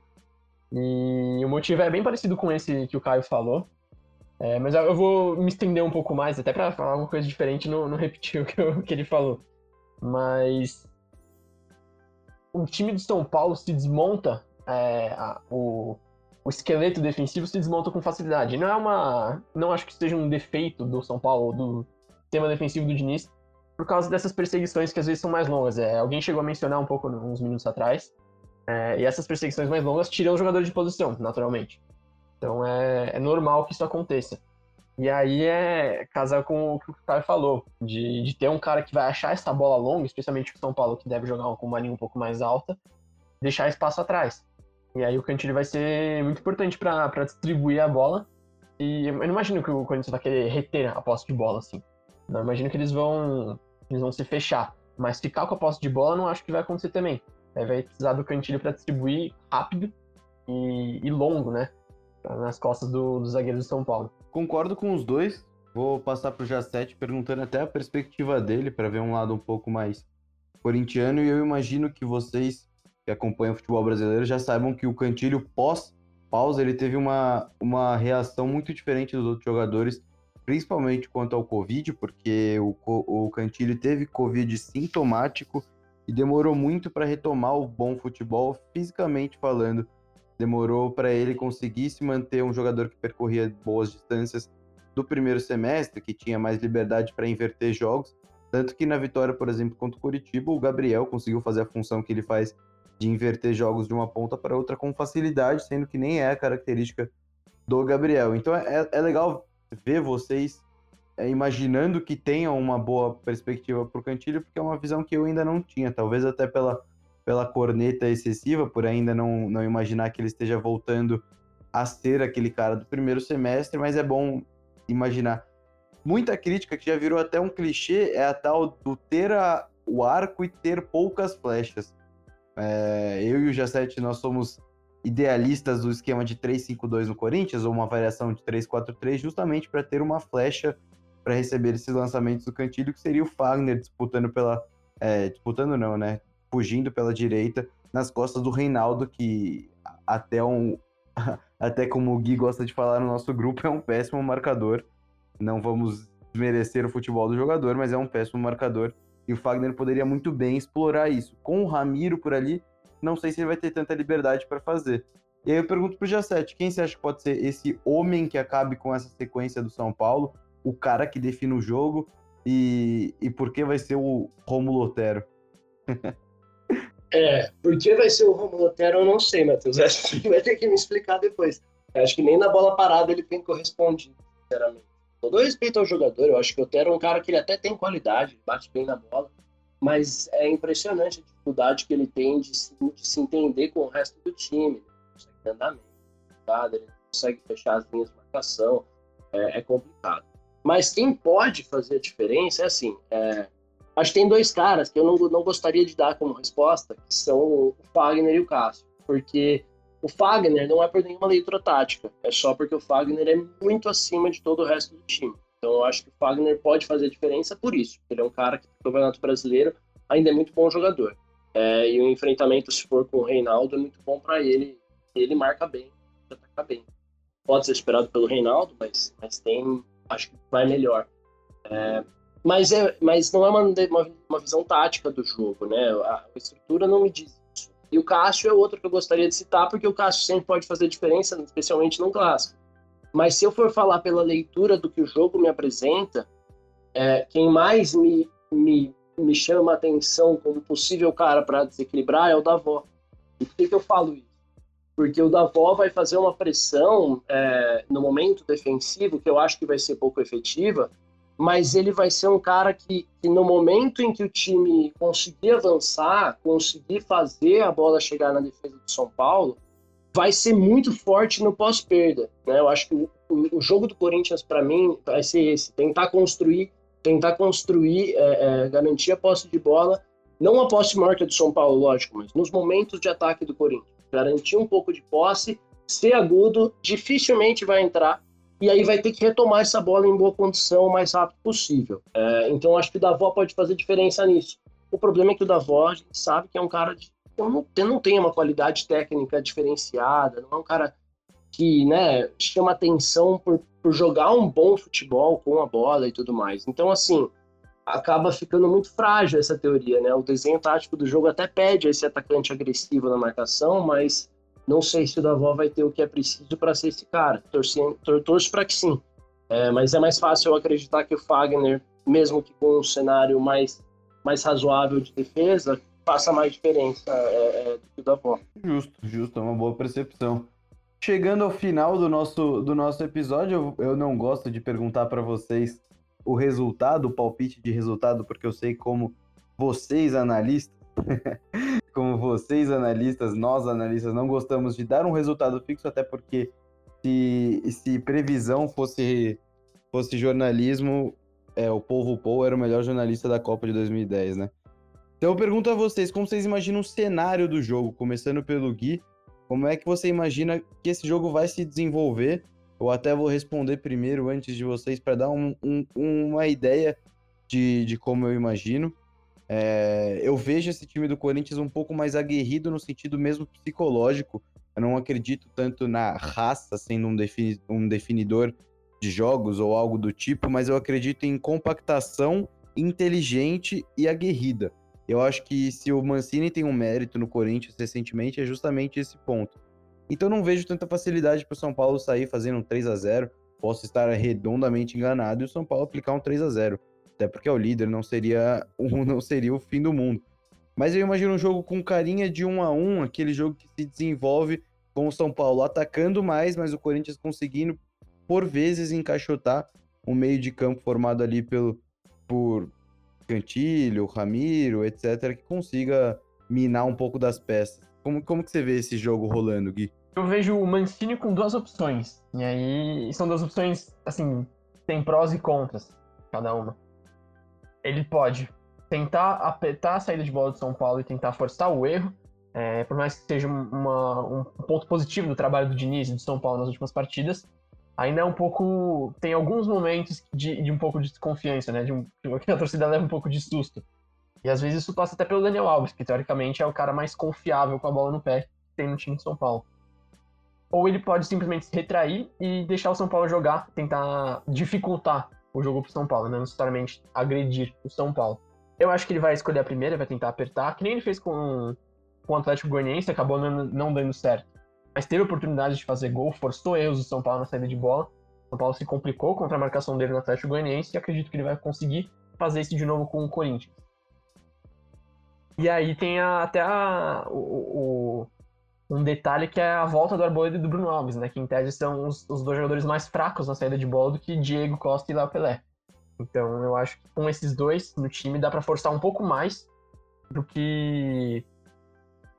E o motivo é bem parecido com esse que o Caio falou. É, mas eu vou me estender um pouco mais, até para falar uma coisa diferente, não, não repetir o que, eu, que ele falou. Mas o time de São Paulo se desmonta, é, a, o, o esqueleto defensivo se desmonta com facilidade. Não é uma. Não acho que seja um defeito do São Paulo, do sistema defensivo do Diniz, por causa dessas perseguições que às vezes são mais longas. É, alguém chegou a mencionar um pouco uns minutos atrás. É, e essas perseguições mais longas tiram o jogador de posição, naturalmente. Então é, é normal que isso aconteça. E aí é casar com o que o Caio falou, de, de ter um cara que vai achar essa bola longa, especialmente o São Paulo, que deve jogar com uma linha um pouco mais alta, deixar espaço atrás. E aí o Cantilho vai ser muito importante para distribuir a bola. E eu não imagino que o Corinthians vai querer reter a posse de bola, assim. Não imagino que eles vão, eles vão se fechar. Mas ficar com a posse de bola não acho que vai acontecer também. Aí vai precisar do Cantilho para distribuir rápido e, e longo, né? nas costas do, do zagueiro de São Paulo. Concordo com os dois. Vou passar para o Jacete perguntando até a perspectiva dele para ver um lado um pouco mais corintiano. E eu imagino que vocês que acompanham o futebol brasileiro já saibam que o Cantilho pós pausa ele teve uma, uma reação muito diferente dos outros jogadores, principalmente quanto ao Covid, porque o, o Cantilho teve Covid sintomático e demorou muito para retomar o bom futebol fisicamente falando demorou para ele conseguir se manter um jogador que percorria boas distâncias do primeiro semestre, que tinha mais liberdade para inverter jogos. Tanto que na vitória, por exemplo, contra o Curitiba, o Gabriel conseguiu fazer a função que ele faz de inverter jogos de uma ponta para outra com facilidade, sendo que nem é a característica do Gabriel. Então é, é legal ver vocês é, imaginando que tenham uma boa perspectiva para o Cantilho, porque é uma visão que eu ainda não tinha, talvez até pela pela corneta excessiva, por ainda não, não imaginar que ele esteja voltando a ser aquele cara do primeiro semestre, mas é bom imaginar. Muita crítica que já virou até um clichê é a tal do ter a, o arco e ter poucas flechas. É, eu e o Jacete, nós somos idealistas do esquema de 3-5-2 no Corinthians, ou uma variação de 3-4-3, justamente para ter uma flecha para receber esses lançamentos do Cantilho, que seria o Fagner disputando pela. É, disputando não, né? fugindo pela direita nas costas do Reinaldo, que até um. Até como o Gui gosta de falar no nosso grupo, é um péssimo marcador. Não vamos desmerecer o futebol do jogador, mas é um péssimo marcador. E o Fagner poderia muito bem explorar isso. Com o Ramiro por ali, não sei se ele vai ter tanta liberdade para fazer. E aí eu pergunto pro Jacete, quem você acha que pode ser esse homem que acabe com essa sequência do São Paulo? O cara que define o jogo? E, e por que vai ser o Romulo Otero? É, por que vai ser o Romulo Otero, eu não sei, Matheus. Acho que vai ter que me explicar depois. Acho que nem na bola parada ele tem correspondido, sinceramente. Todo respeito ao jogador, eu acho que o Otero é um cara que ele até tem qualidade, bate bem na bola, mas é impressionante a dificuldade que ele tem de se, de se entender com o resto do time. Ele não consegue andar tá? ele não consegue fechar as linhas de marcação, é, é complicado. Mas quem pode fazer a diferença é assim, é, Acho que tem dois caras que eu não, não gostaria de dar como resposta, que são o Fagner e o Cássio. Porque o Fagner não é por nenhuma leitura tática, é só porque o Fagner é muito acima de todo o resto do time. Então eu acho que o Fagner pode fazer a diferença por isso. Ele é um cara que no Campeonato Brasileiro ainda é muito bom jogador. É, e o enfrentamento, se for com o Reinaldo, é muito bom para ele. Ele marca bem, ataca bem. Pode ser esperado pelo Reinaldo, mas, mas tem, acho que vai melhor. É, mas, é, mas não é uma, uma, uma visão tática do jogo, né? A, estrutura não me diz. E o Cássio é outro que eu gostaria de citar, porque o Cássio sempre pode fazer diferença, especialmente no clássico. Mas se eu for falar pela leitura do que o jogo me apresenta, é, quem mais me, me, me chama a atenção como possível cara para desequilibrar é o Davó. E por que, que eu falo isso? Porque o Davó vai fazer uma pressão é, no momento defensivo que eu acho que vai ser pouco efetiva, mas ele vai ser um cara que, que, no momento em que o time conseguir avançar, conseguir fazer a bola chegar na defesa do São Paulo, vai ser muito forte no pós-perda. Né? Eu acho que o, o, jogo do Corinthians, para mim, vai ser esse: tentar construir, tentar construir, é, é, garantir a posse de bola, não a posse marca do São Paulo, lógico, mas nos momentos de ataque do Corinthians. Garantir um pouco de posse, ser agudo, dificilmente vai entrar e aí vai ter que retomar essa bola em boa condição o mais rápido possível. É, então acho que o Davó pode fazer diferença nisso. O problema é que o Davó a gente sabe que é um cara de, não, tem, não tem uma qualidade técnica diferenciada, não é um cara que né, chama atenção por, por jogar um bom futebol com a bola e tudo mais. Então, assim, acaba ficando muito frágil essa teoria, né? O desenho tático do jogo até pede esse atacante agressivo na marcação, mas não sei se o Davó vai ter o que é preciso para ser esse cara. Torço, torço para que sim. É, mas é mais fácil eu acreditar que o Fagner, mesmo que com um cenário mais, mais razoável de defesa, faça mais diferença é, é, do que o Davó. Justo, justo, é uma boa percepção. Chegando ao final do nosso, do nosso episódio, eu, eu não gosto de perguntar para vocês o resultado, o palpite de resultado, porque eu sei como vocês, analistas, como vocês, analistas, nós, analistas, não gostamos de dar um resultado fixo, até porque se, se previsão fosse, fosse jornalismo, é, o Povo Paul era o melhor jornalista da Copa de 2010, né? Então eu pergunto a vocês, como vocês imaginam o cenário do jogo, começando pelo Gui, como é que você imagina que esse jogo vai se desenvolver? Eu até vou responder primeiro, antes de vocês, para dar um, um, uma ideia de, de como eu imagino. É, eu vejo esse time do Corinthians um pouco mais aguerrido no sentido mesmo psicológico. Eu não acredito tanto na raça sendo um, defini um definidor de jogos ou algo do tipo, mas eu acredito em compactação inteligente e aguerrida. Eu acho que se o Mancini tem um mérito no Corinthians recentemente, é justamente esse ponto. Então não vejo tanta facilidade para o São Paulo sair fazendo um 3 a 0 Posso estar redondamente enganado e o São Paulo aplicar um 3 a 0 até porque é o líder, não seria, não seria o fim do mundo. Mas eu imagino um jogo com carinha de um a um, aquele jogo que se desenvolve com o São Paulo atacando mais, mas o Corinthians conseguindo, por vezes, encaixotar o meio de campo formado ali pelo, por Cantilho, Ramiro, etc., que consiga minar um pouco das peças. Como, como que você vê esse jogo rolando, Gui? Eu vejo o Mancini com duas opções. E aí são duas opções, assim, tem prós e contras, cada uma ele pode tentar apertar a saída de bola do São Paulo e tentar forçar o erro, é, por mais que seja uma, um ponto positivo do trabalho do Diniz e do São Paulo nas últimas partidas, ainda é um pouco. tem alguns momentos de, de um pouco de desconfiança, né? De um, que a torcida leva um pouco de susto. E às vezes isso passa até pelo Daniel Alves, que teoricamente é o cara mais confiável com a bola no pé que tem no time de São Paulo. Ou ele pode simplesmente se retrair e deixar o São Paulo jogar, tentar dificultar o jogo pro São Paulo, não necessariamente agredir o São Paulo. Eu acho que ele vai escolher a primeira, vai tentar apertar, que nem ele fez com, com o Atlético Goianiense, acabou não, não dando certo. Mas teve oportunidade de fazer gol, forçou erros do São Paulo na saída de bola. O São Paulo se complicou contra a marcação dele no Atlético Goianiense e acredito que ele vai conseguir fazer isso de novo com o Corinthians. E aí tem a, até a, o, um detalhe que é a volta do Arboleda e do Bruno Alves, né? Que em tese são os, os dois jogadores mais fracos na saída de bola do que Diego Costa e Léo Pelé. Então eu acho que com esses dois no time dá para forçar um pouco mais do que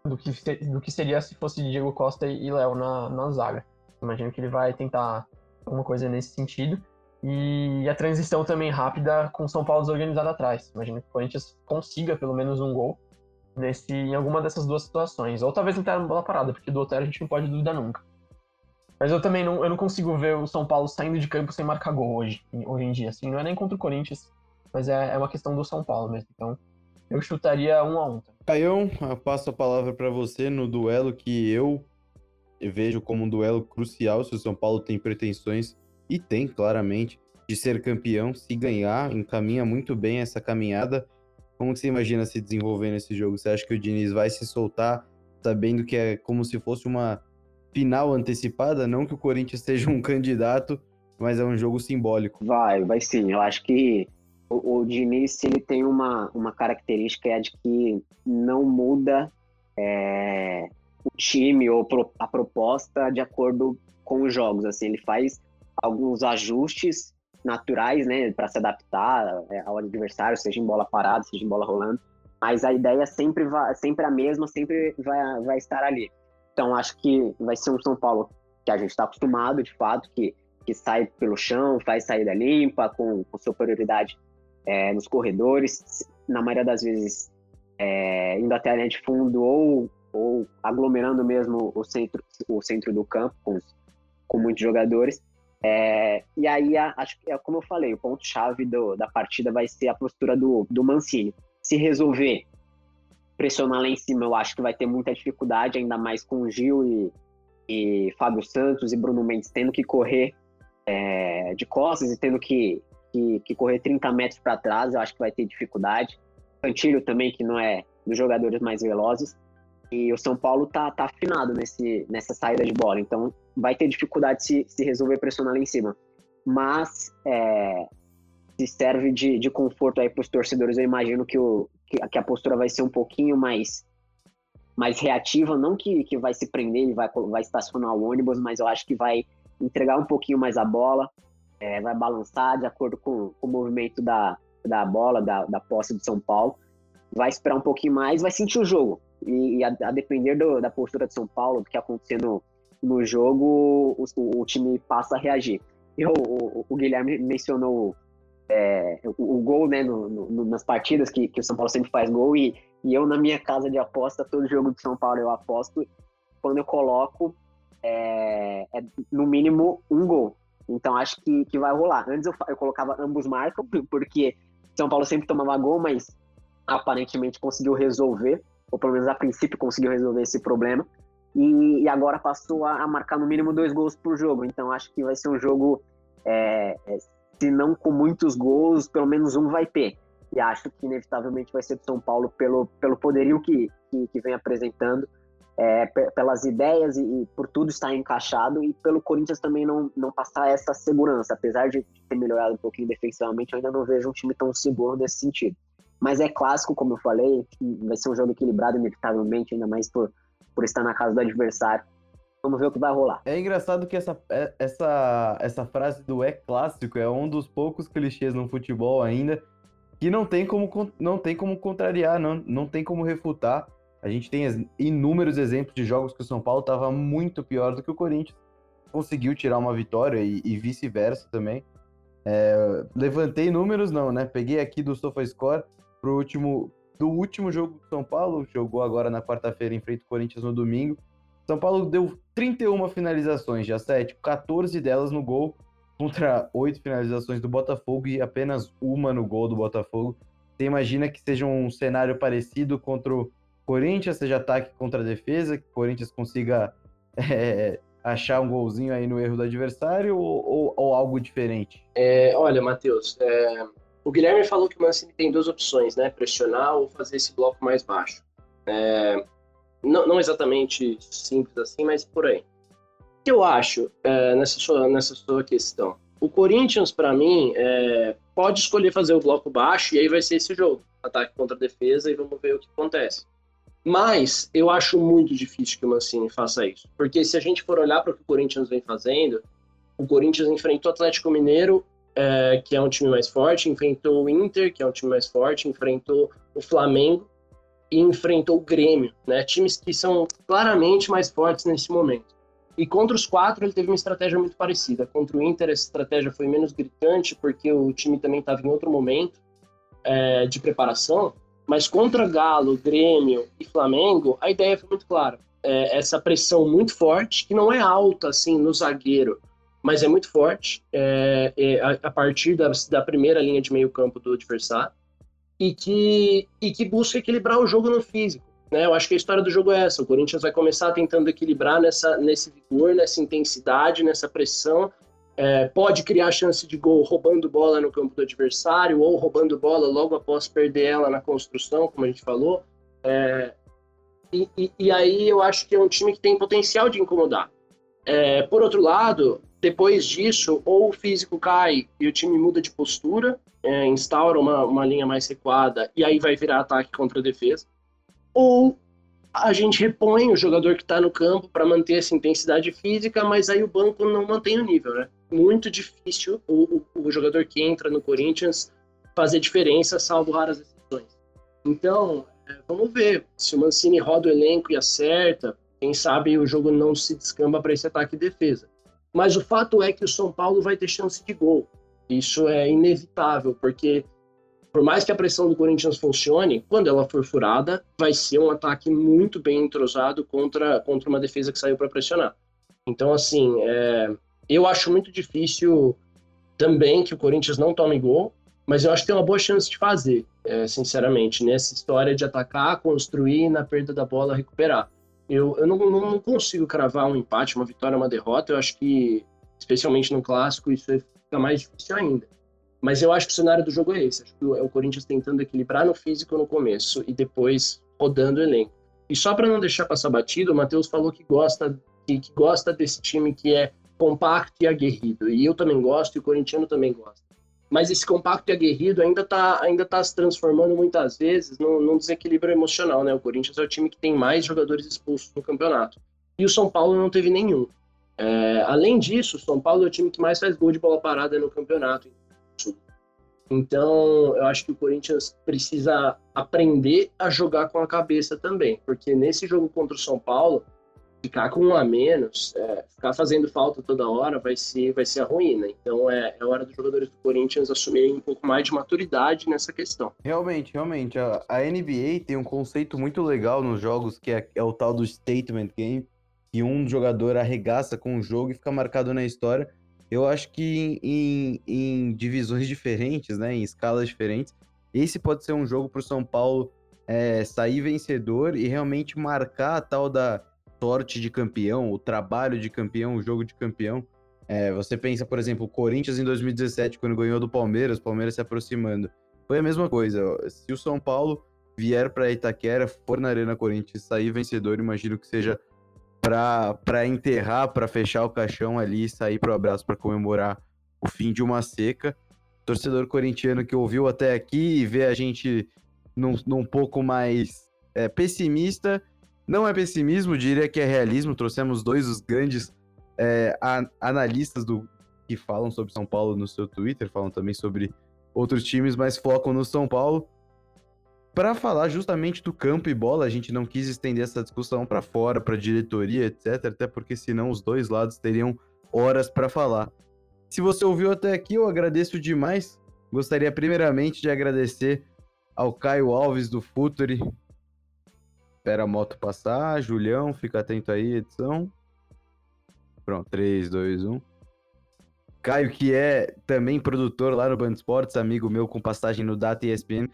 do que, do que seria se fosse Diego Costa e Léo na, na zaga. Imagino que ele vai tentar alguma coisa nesse sentido. E a transição também rápida com São Paulo desorganizado atrás. Imagino que o Corinthians consiga pelo menos um gol nesse, em alguma dessas duas situações. Ou talvez entrar na bola parada, porque do Otero a gente não pode duvidar nunca. Mas eu também não, eu não consigo ver o São Paulo saindo de campo sem marcar gol hoje, hoje em dia. Assim, não é nem contra o Corinthians, mas é, é uma questão do São Paulo mesmo. Então, eu chutaria um a um. Caião, eu passo a palavra para você no duelo que eu vejo como um duelo crucial se o São Paulo tem pretensões, e tem claramente, de ser campeão. Se ganhar, encaminha muito bem essa caminhada como você imagina se desenvolvendo esse jogo? Você acha que o Diniz vai se soltar sabendo que é como se fosse uma final antecipada? Não que o Corinthians seja um candidato, mas é um jogo simbólico. Vai, vai sim. Eu acho que o, o Diniz ele tem uma, uma característica é de que não muda é, o time ou a proposta de acordo com os jogos. Assim, ele faz alguns ajustes naturais, né, para se adaptar é, ao adversário, seja em bola parada, seja em bola rolando. Mas a ideia sempre vai, sempre a mesma, sempre vai, vai estar ali. Então acho que vai ser um São Paulo que a gente está acostumado, de fato, que, que sai pelo chão, faz saída limpa, com, com superioridade é, nos corredores, na maioria das vezes é, indo até a linha de fundo ou, ou aglomerando mesmo o centro, o centro do campo com, com muitos jogadores. É, E aí, acho que é como eu falei, o ponto-chave da partida vai ser a postura do, do Mancini. Se resolver pressionar lá em cima, eu acho que vai ter muita dificuldade, ainda mais com o Gil e, e Fábio Santos e Bruno Mendes tendo que correr é, de costas e tendo que, que, que correr 30 metros para trás, eu acho que vai ter dificuldade. Cantilho também, que não é dos jogadores mais velozes. E o São Paulo tá, tá afinado nesse, nessa saída de bola, então vai ter dificuldade se, se resolver pressionar lá em cima. Mas é, se serve de, de conforto aí para os torcedores, eu imagino que, o, que, que, a postura vai ser um pouquinho mais, mais reativa, não que, que vai se prender, e vai, vai estacionar o ônibus, mas eu acho que vai entregar um pouquinho mais a bola, é, vai balançar de acordo com, com, o movimento da, da bola, da, da posse de São Paulo, vai esperar um pouquinho mais, vai sentir o jogo. E, e a, a, depender do, da postura de São Paulo, do que acontecer no, no jogo, o, o, time passa a reagir. E o, o, o Guilherme mencionou é, o, gol né, no, no, nas partidas, que, que o São Paulo sempre faz gol, e, e eu na minha casa de aposta, todo jogo de São Paulo eu aposto, quando eu coloco é, é no mínimo um gol. Então acho que, que vai rolar. Antes eu, eu colocava ambos marcam, porque São Paulo sempre tomava gol, mas aparentemente conseguiu resolver, ou pelo menos a princípio conseguiu resolver esse problema. E, e agora passou a, a, marcar no mínimo dois gols por jogo. Então acho que vai ser um jogo, é, é, se não com muitos gols, pelo menos um vai ter. E acho que inevitavelmente vai ser do São Paulo pelo, pelo poderio que, que, que vem apresentando é, pelas ideias e, e, por tudo estar encaixado e pelo Corinthians também não, não passar essa segurança. Apesar de ter melhorado um pouquinho defensivamente, eu ainda não vejo um time tão seguro nesse sentido. Mas é clássico, como eu falei, vai ser um jogo equilibrado, inevitavelmente, ainda mais por, por estar na casa do adversário. Vamos ver o que vai rolar. É engraçado que essa, é, essa, essa frase do é clássico é um dos poucos clichês no futebol ainda que não tem como, não tem como contrariar, não, não tem como refutar a gente tem inúmeros exemplos de jogos que o São Paulo estava muito pior do que o Corinthians. Conseguiu tirar uma vitória e, e vice-versa também. É, levantei números, não, né? Peguei aqui do SofaScore pro último, do último jogo do São Paulo, jogou agora na quarta-feira em frente ao Corinthians no domingo. São Paulo deu 31 finalizações, já 7, 14 delas no gol, contra 8 finalizações do Botafogo e apenas uma no gol do Botafogo. Você imagina que seja um cenário parecido contra o Corinthians seja ataque contra defesa, que o Corinthians consiga é, achar um golzinho aí no erro do adversário ou, ou, ou algo diferente? É, olha, Matheus, é, o Guilherme falou que o Mancini tem duas opções, né? Pressionar ou fazer esse bloco mais baixo. É, não, não, exatamente simples assim, mas por aí. O que eu acho é, nessa, sua, nessa sua questão? O Corinthians, para mim, é, pode escolher fazer o bloco baixo e aí vai ser esse jogo. Ataque contra defesa e vamos ver o que acontece. Mas eu acho muito difícil que o Mancini faça isso. Porque se a gente for olhar para o que o Corinthians vem fazendo, o Corinthians enfrentou o Atlético Mineiro, é, que é um time mais forte, enfrentou o Inter, que é um time mais forte, enfrentou o Flamengo e enfrentou o Grêmio, né? Times que são claramente mais fortes nesse momento. E contra os quatro ele teve uma estratégia muito parecida. Contra o Inter essa estratégia foi menos gritante porque o time também estava em outro momento é, de preparação. Mas contra Galo, Grêmio e Flamengo, a ideia foi muito clara. É, essa pressão muito forte, que não é alta assim no zagueiro, mas é muito forte é, é, a, a, partir da, da primeira linha de meio campo do adversário e que, e que busca equilibrar o jogo no físico. Né? Eu acho que a história do jogo é essa. O Corinthians vai começar tentando equilibrar nessa, nesse vigor, nessa intensidade, nessa pressão, é, pode criar chance de gol roubando bola no campo do adversário ou roubando bola logo após perder ela na construção, como a gente falou. É, e, e, e, aí eu acho que é um time que tem potencial de incomodar. É, por outro lado, depois disso, ou o físico cai e o time muda de postura, é, instaura uma, uma linha mais recuada e aí vai virar ataque contra a defesa, ou a gente repõe o jogador que está no campo para manter essa intensidade física, mas aí o banco não mantém o nível, né? Muito difícil o, o, o jogador que entra no Corinthians fazer diferença, salvo raras exceções. Então, é, vamos ver se o Mancini roda o elenco e acerta, quem sabe o jogo não se descamba para esse ataque e defesa. Mas o fato é que o São Paulo vai ter chance de gol. Isso é inevitável, porque por mais que a pressão do Corinthians funcione, quando ela for furada, vai ser um ataque muito bem entrosado contra, contra uma defesa que saiu para pressionar. Então, assim, é, eu acho muito difícil também que o Corinthians não tome gol, mas eu acho que tem uma boa chance de fazer, é, sinceramente, nessa história de atacar, construir e na perda da bola recuperar. Eu, eu não, não, consigo cravar um empate, uma vitória, uma derrota. Eu acho que, especialmente no clássico, isso fica mais difícil ainda. Mas eu acho que o cenário do jogo é esse. Acho que é o Corinthians tentando equilibrar no físico no começo e depois rodando o elenco. E só para não deixar passar batido, o Matheus falou que gosta, que, que gosta desse time que é compacto e aguerrido. E eu também gosto, e o corintiano também gosta. Mas esse compacto e aguerrido ainda está ainda tá se transformando muitas vezes num, num, desequilíbrio emocional, né? O Corinthians é o time que tem mais jogadores expulsos no campeonato. E o São Paulo não teve nenhum. É, além disso, o São Paulo é o time que mais faz gol de bola parada no campeonato. Então, eu acho que o Corinthians precisa aprender a jogar com a cabeça também, porque nesse jogo contra o São Paulo, ficar com um a menos, é, ficar fazendo falta toda hora vai ser, vai ser a ruína. Então é, é hora dos jogadores do Corinthians assumirem um pouco mais de maturidade nessa questão. Realmente, realmente. A, a NBA tem um conceito muito legal nos jogos que é, é o tal do statement game, que um jogador arregaça com o jogo e fica marcado na história. Eu acho que em, em divisões diferentes, né, em escalas diferentes, esse pode ser um jogo para o São Paulo é, sair vencedor e realmente marcar a tal da sorte de campeão, o trabalho de campeão, o jogo de campeão. É, você pensa, por exemplo, o Corinthians em 2017, quando ganhou do Palmeiras, o Palmeiras se aproximando. Foi a mesma coisa. Se o São Paulo vier para Itaquera, for na Arena Corinthians sair vencedor, imagino que seja para enterrar, para fechar o caixão ali, sair para o abraço para comemorar o fim de uma seca. Torcedor corintiano que ouviu até aqui e vê a gente num, num pouco mais é, pessimista. Não é pessimismo, diria que é realismo. Trouxemos dois dos grandes é, analistas do que falam sobre São Paulo no seu Twitter, falam também sobre outros times, mas focam no São Paulo para falar justamente do campo e bola, a gente não quis estender essa discussão para fora, para diretoria, etc, até porque senão os dois lados teriam horas para falar. Se você ouviu até aqui, eu agradeço demais. Gostaria primeiramente de agradecer ao Caio Alves do Futuri. Espera a moto passar, Julião, fica atento aí, edição. Pronto, 3, 2, 1. Caio, que é também produtor lá no Band Esportes, amigo meu com passagem no Data ESPN.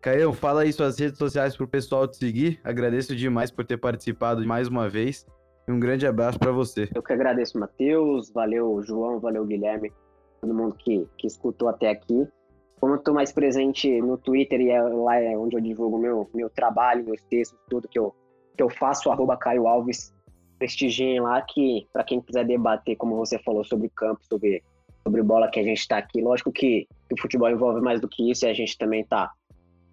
Caio, fala aí suas redes sociais pro pessoal te seguir. Agradeço demais por ter participado mais uma vez. E um grande abraço para você. Eu que agradeço, Matheus. Valeu, João. Valeu, Guilherme. Todo mundo que, que escutou até aqui. Como eu estou mais presente no Twitter e é lá é onde eu divulgo meu, meu trabalho, meus textos, tudo que eu, que eu faço, arroba Caio Alves. Prestigiem lá que, para quem quiser debater, como você falou, sobre campo, sobre, sobre bola que a gente está aqui, lógico que, que o futebol envolve mais do que isso e a gente também está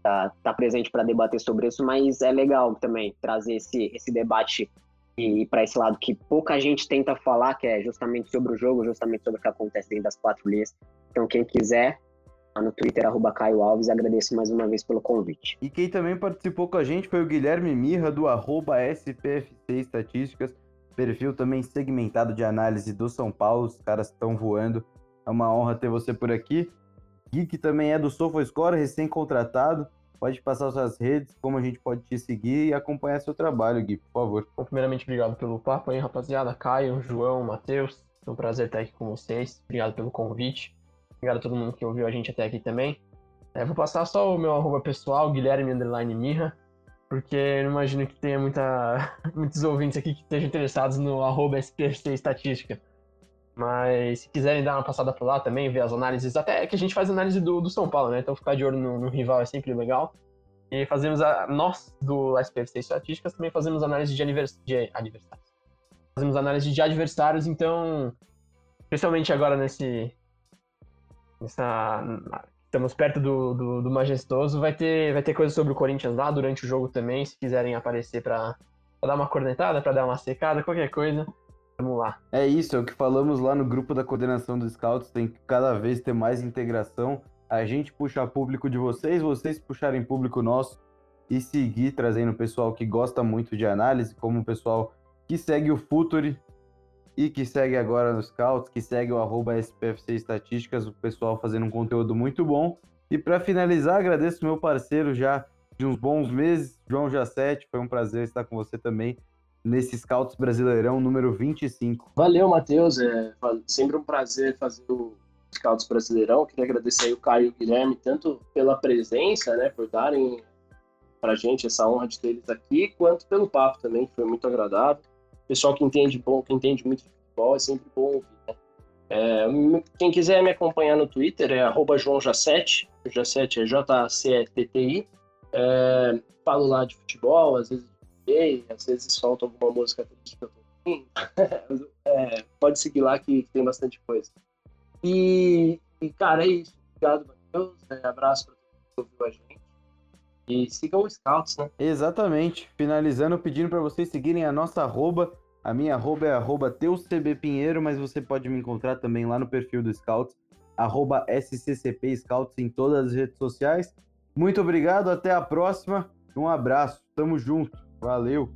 tá, tá presente para debater sobre isso, mas é legal também trazer esse, esse debate e para esse lado que pouca gente tenta falar, que é justamente sobre o jogo, justamente sobre o que acontece dentro das quatro linhas. Então, quem quiser, no Twitter, arroba Caio Alves, agradeço mais uma vez pelo convite. E quem também participou com a gente foi o Guilherme Mirra, do arroba SPFC Estatísticas, perfil também segmentado de análise do São Paulo, os caras estão voando. É uma honra ter você por aqui. Gui, que também é do SofaScore, recém-contratado. Pode passar suas redes, como a gente pode te seguir e acompanhar seu trabalho, Gui, por favor. Bom, primeiramente, obrigado pelo papo aí, rapaziada. Caio, João, Matheus. É um prazer estar aqui com vocês. Obrigado pelo convite. Obrigado a todo mundo que ouviu a gente até aqui também. É, vou passar só o meu arroba pessoal, Guilherme Underline Mirra, porque não imagino que tenha muita, muitos ouvintes aqui que estejam interessados no arroba Estatística. Mas se quiserem dar uma passada por lá também, ver as análises, até que a gente faz análise do, do São Paulo, né? Então ficar de olho no, no rival é sempre legal. E fazemos a. Nós, do SPFC Estatísticas, também fazemos análise de, anivers, de. Fazemos análise de adversários, então. Especialmente agora nesse. Nessa. Estamos perto do, do, do, Majestoso. Vai ter, vai ter coisa sobre o Corinthians lá durante o jogo também. Se quiserem aparecer para dar uma cornetada, para dar uma secada, qualquer coisa. Vamos lá. É isso, é o que falamos lá no grupo da coordenação dos scouts, tem que cada vez ter mais integração. A gente puxar público de vocês, vocês puxarem público nosso e seguir trazendo o pessoal que gosta muito de análise, como o pessoal que segue o Futuri e que segue agora no Scouts, que segue o arroba SPFC Estatísticas, o pessoal fazendo um conteúdo muito bom. E para finalizar, agradeço meu parceiro já de uns bons meses, João Jacete, foi um prazer estar com você também nesse Scouts Brasileirão número 25. Valeu, Matheus. É sempre um prazer fazer o Scouts Brasileirão. Queria agradecer aí o Caio e o Guilherme, tanto pela presença, né, por darem pra gente essa honra de ter eles aqui, quanto pelo papo também, que foi muito agradável. Pessoal que entende bom, que entende muito de futebol, é sempre bom ouvir, né? É, quem quiser me acompanhar no Twitter é arroba joãojacete, Jacete é J-C-E-T-T-I. É, falo lá de futebol, às vezes de às vezes solto alguma música que eu tô ouvindo. é, pode seguir lá que, tem bastante coisa. E, e cara, é isso. Obrigado, Matheus. É, abraço para todo mundo que ouviu a gente. E sigam os Scouts, né? Exatamente. Finalizando, pedindo para vocês seguirem a nossa arroba. A minha arroba é arroba teuscbpinheiro, mas você pode me encontrar também lá no perfil do Scouts, arroba SCCP Scouts em todas as redes sociais. Muito obrigado, até a próxima. Um abraço, tamo junto, valeu!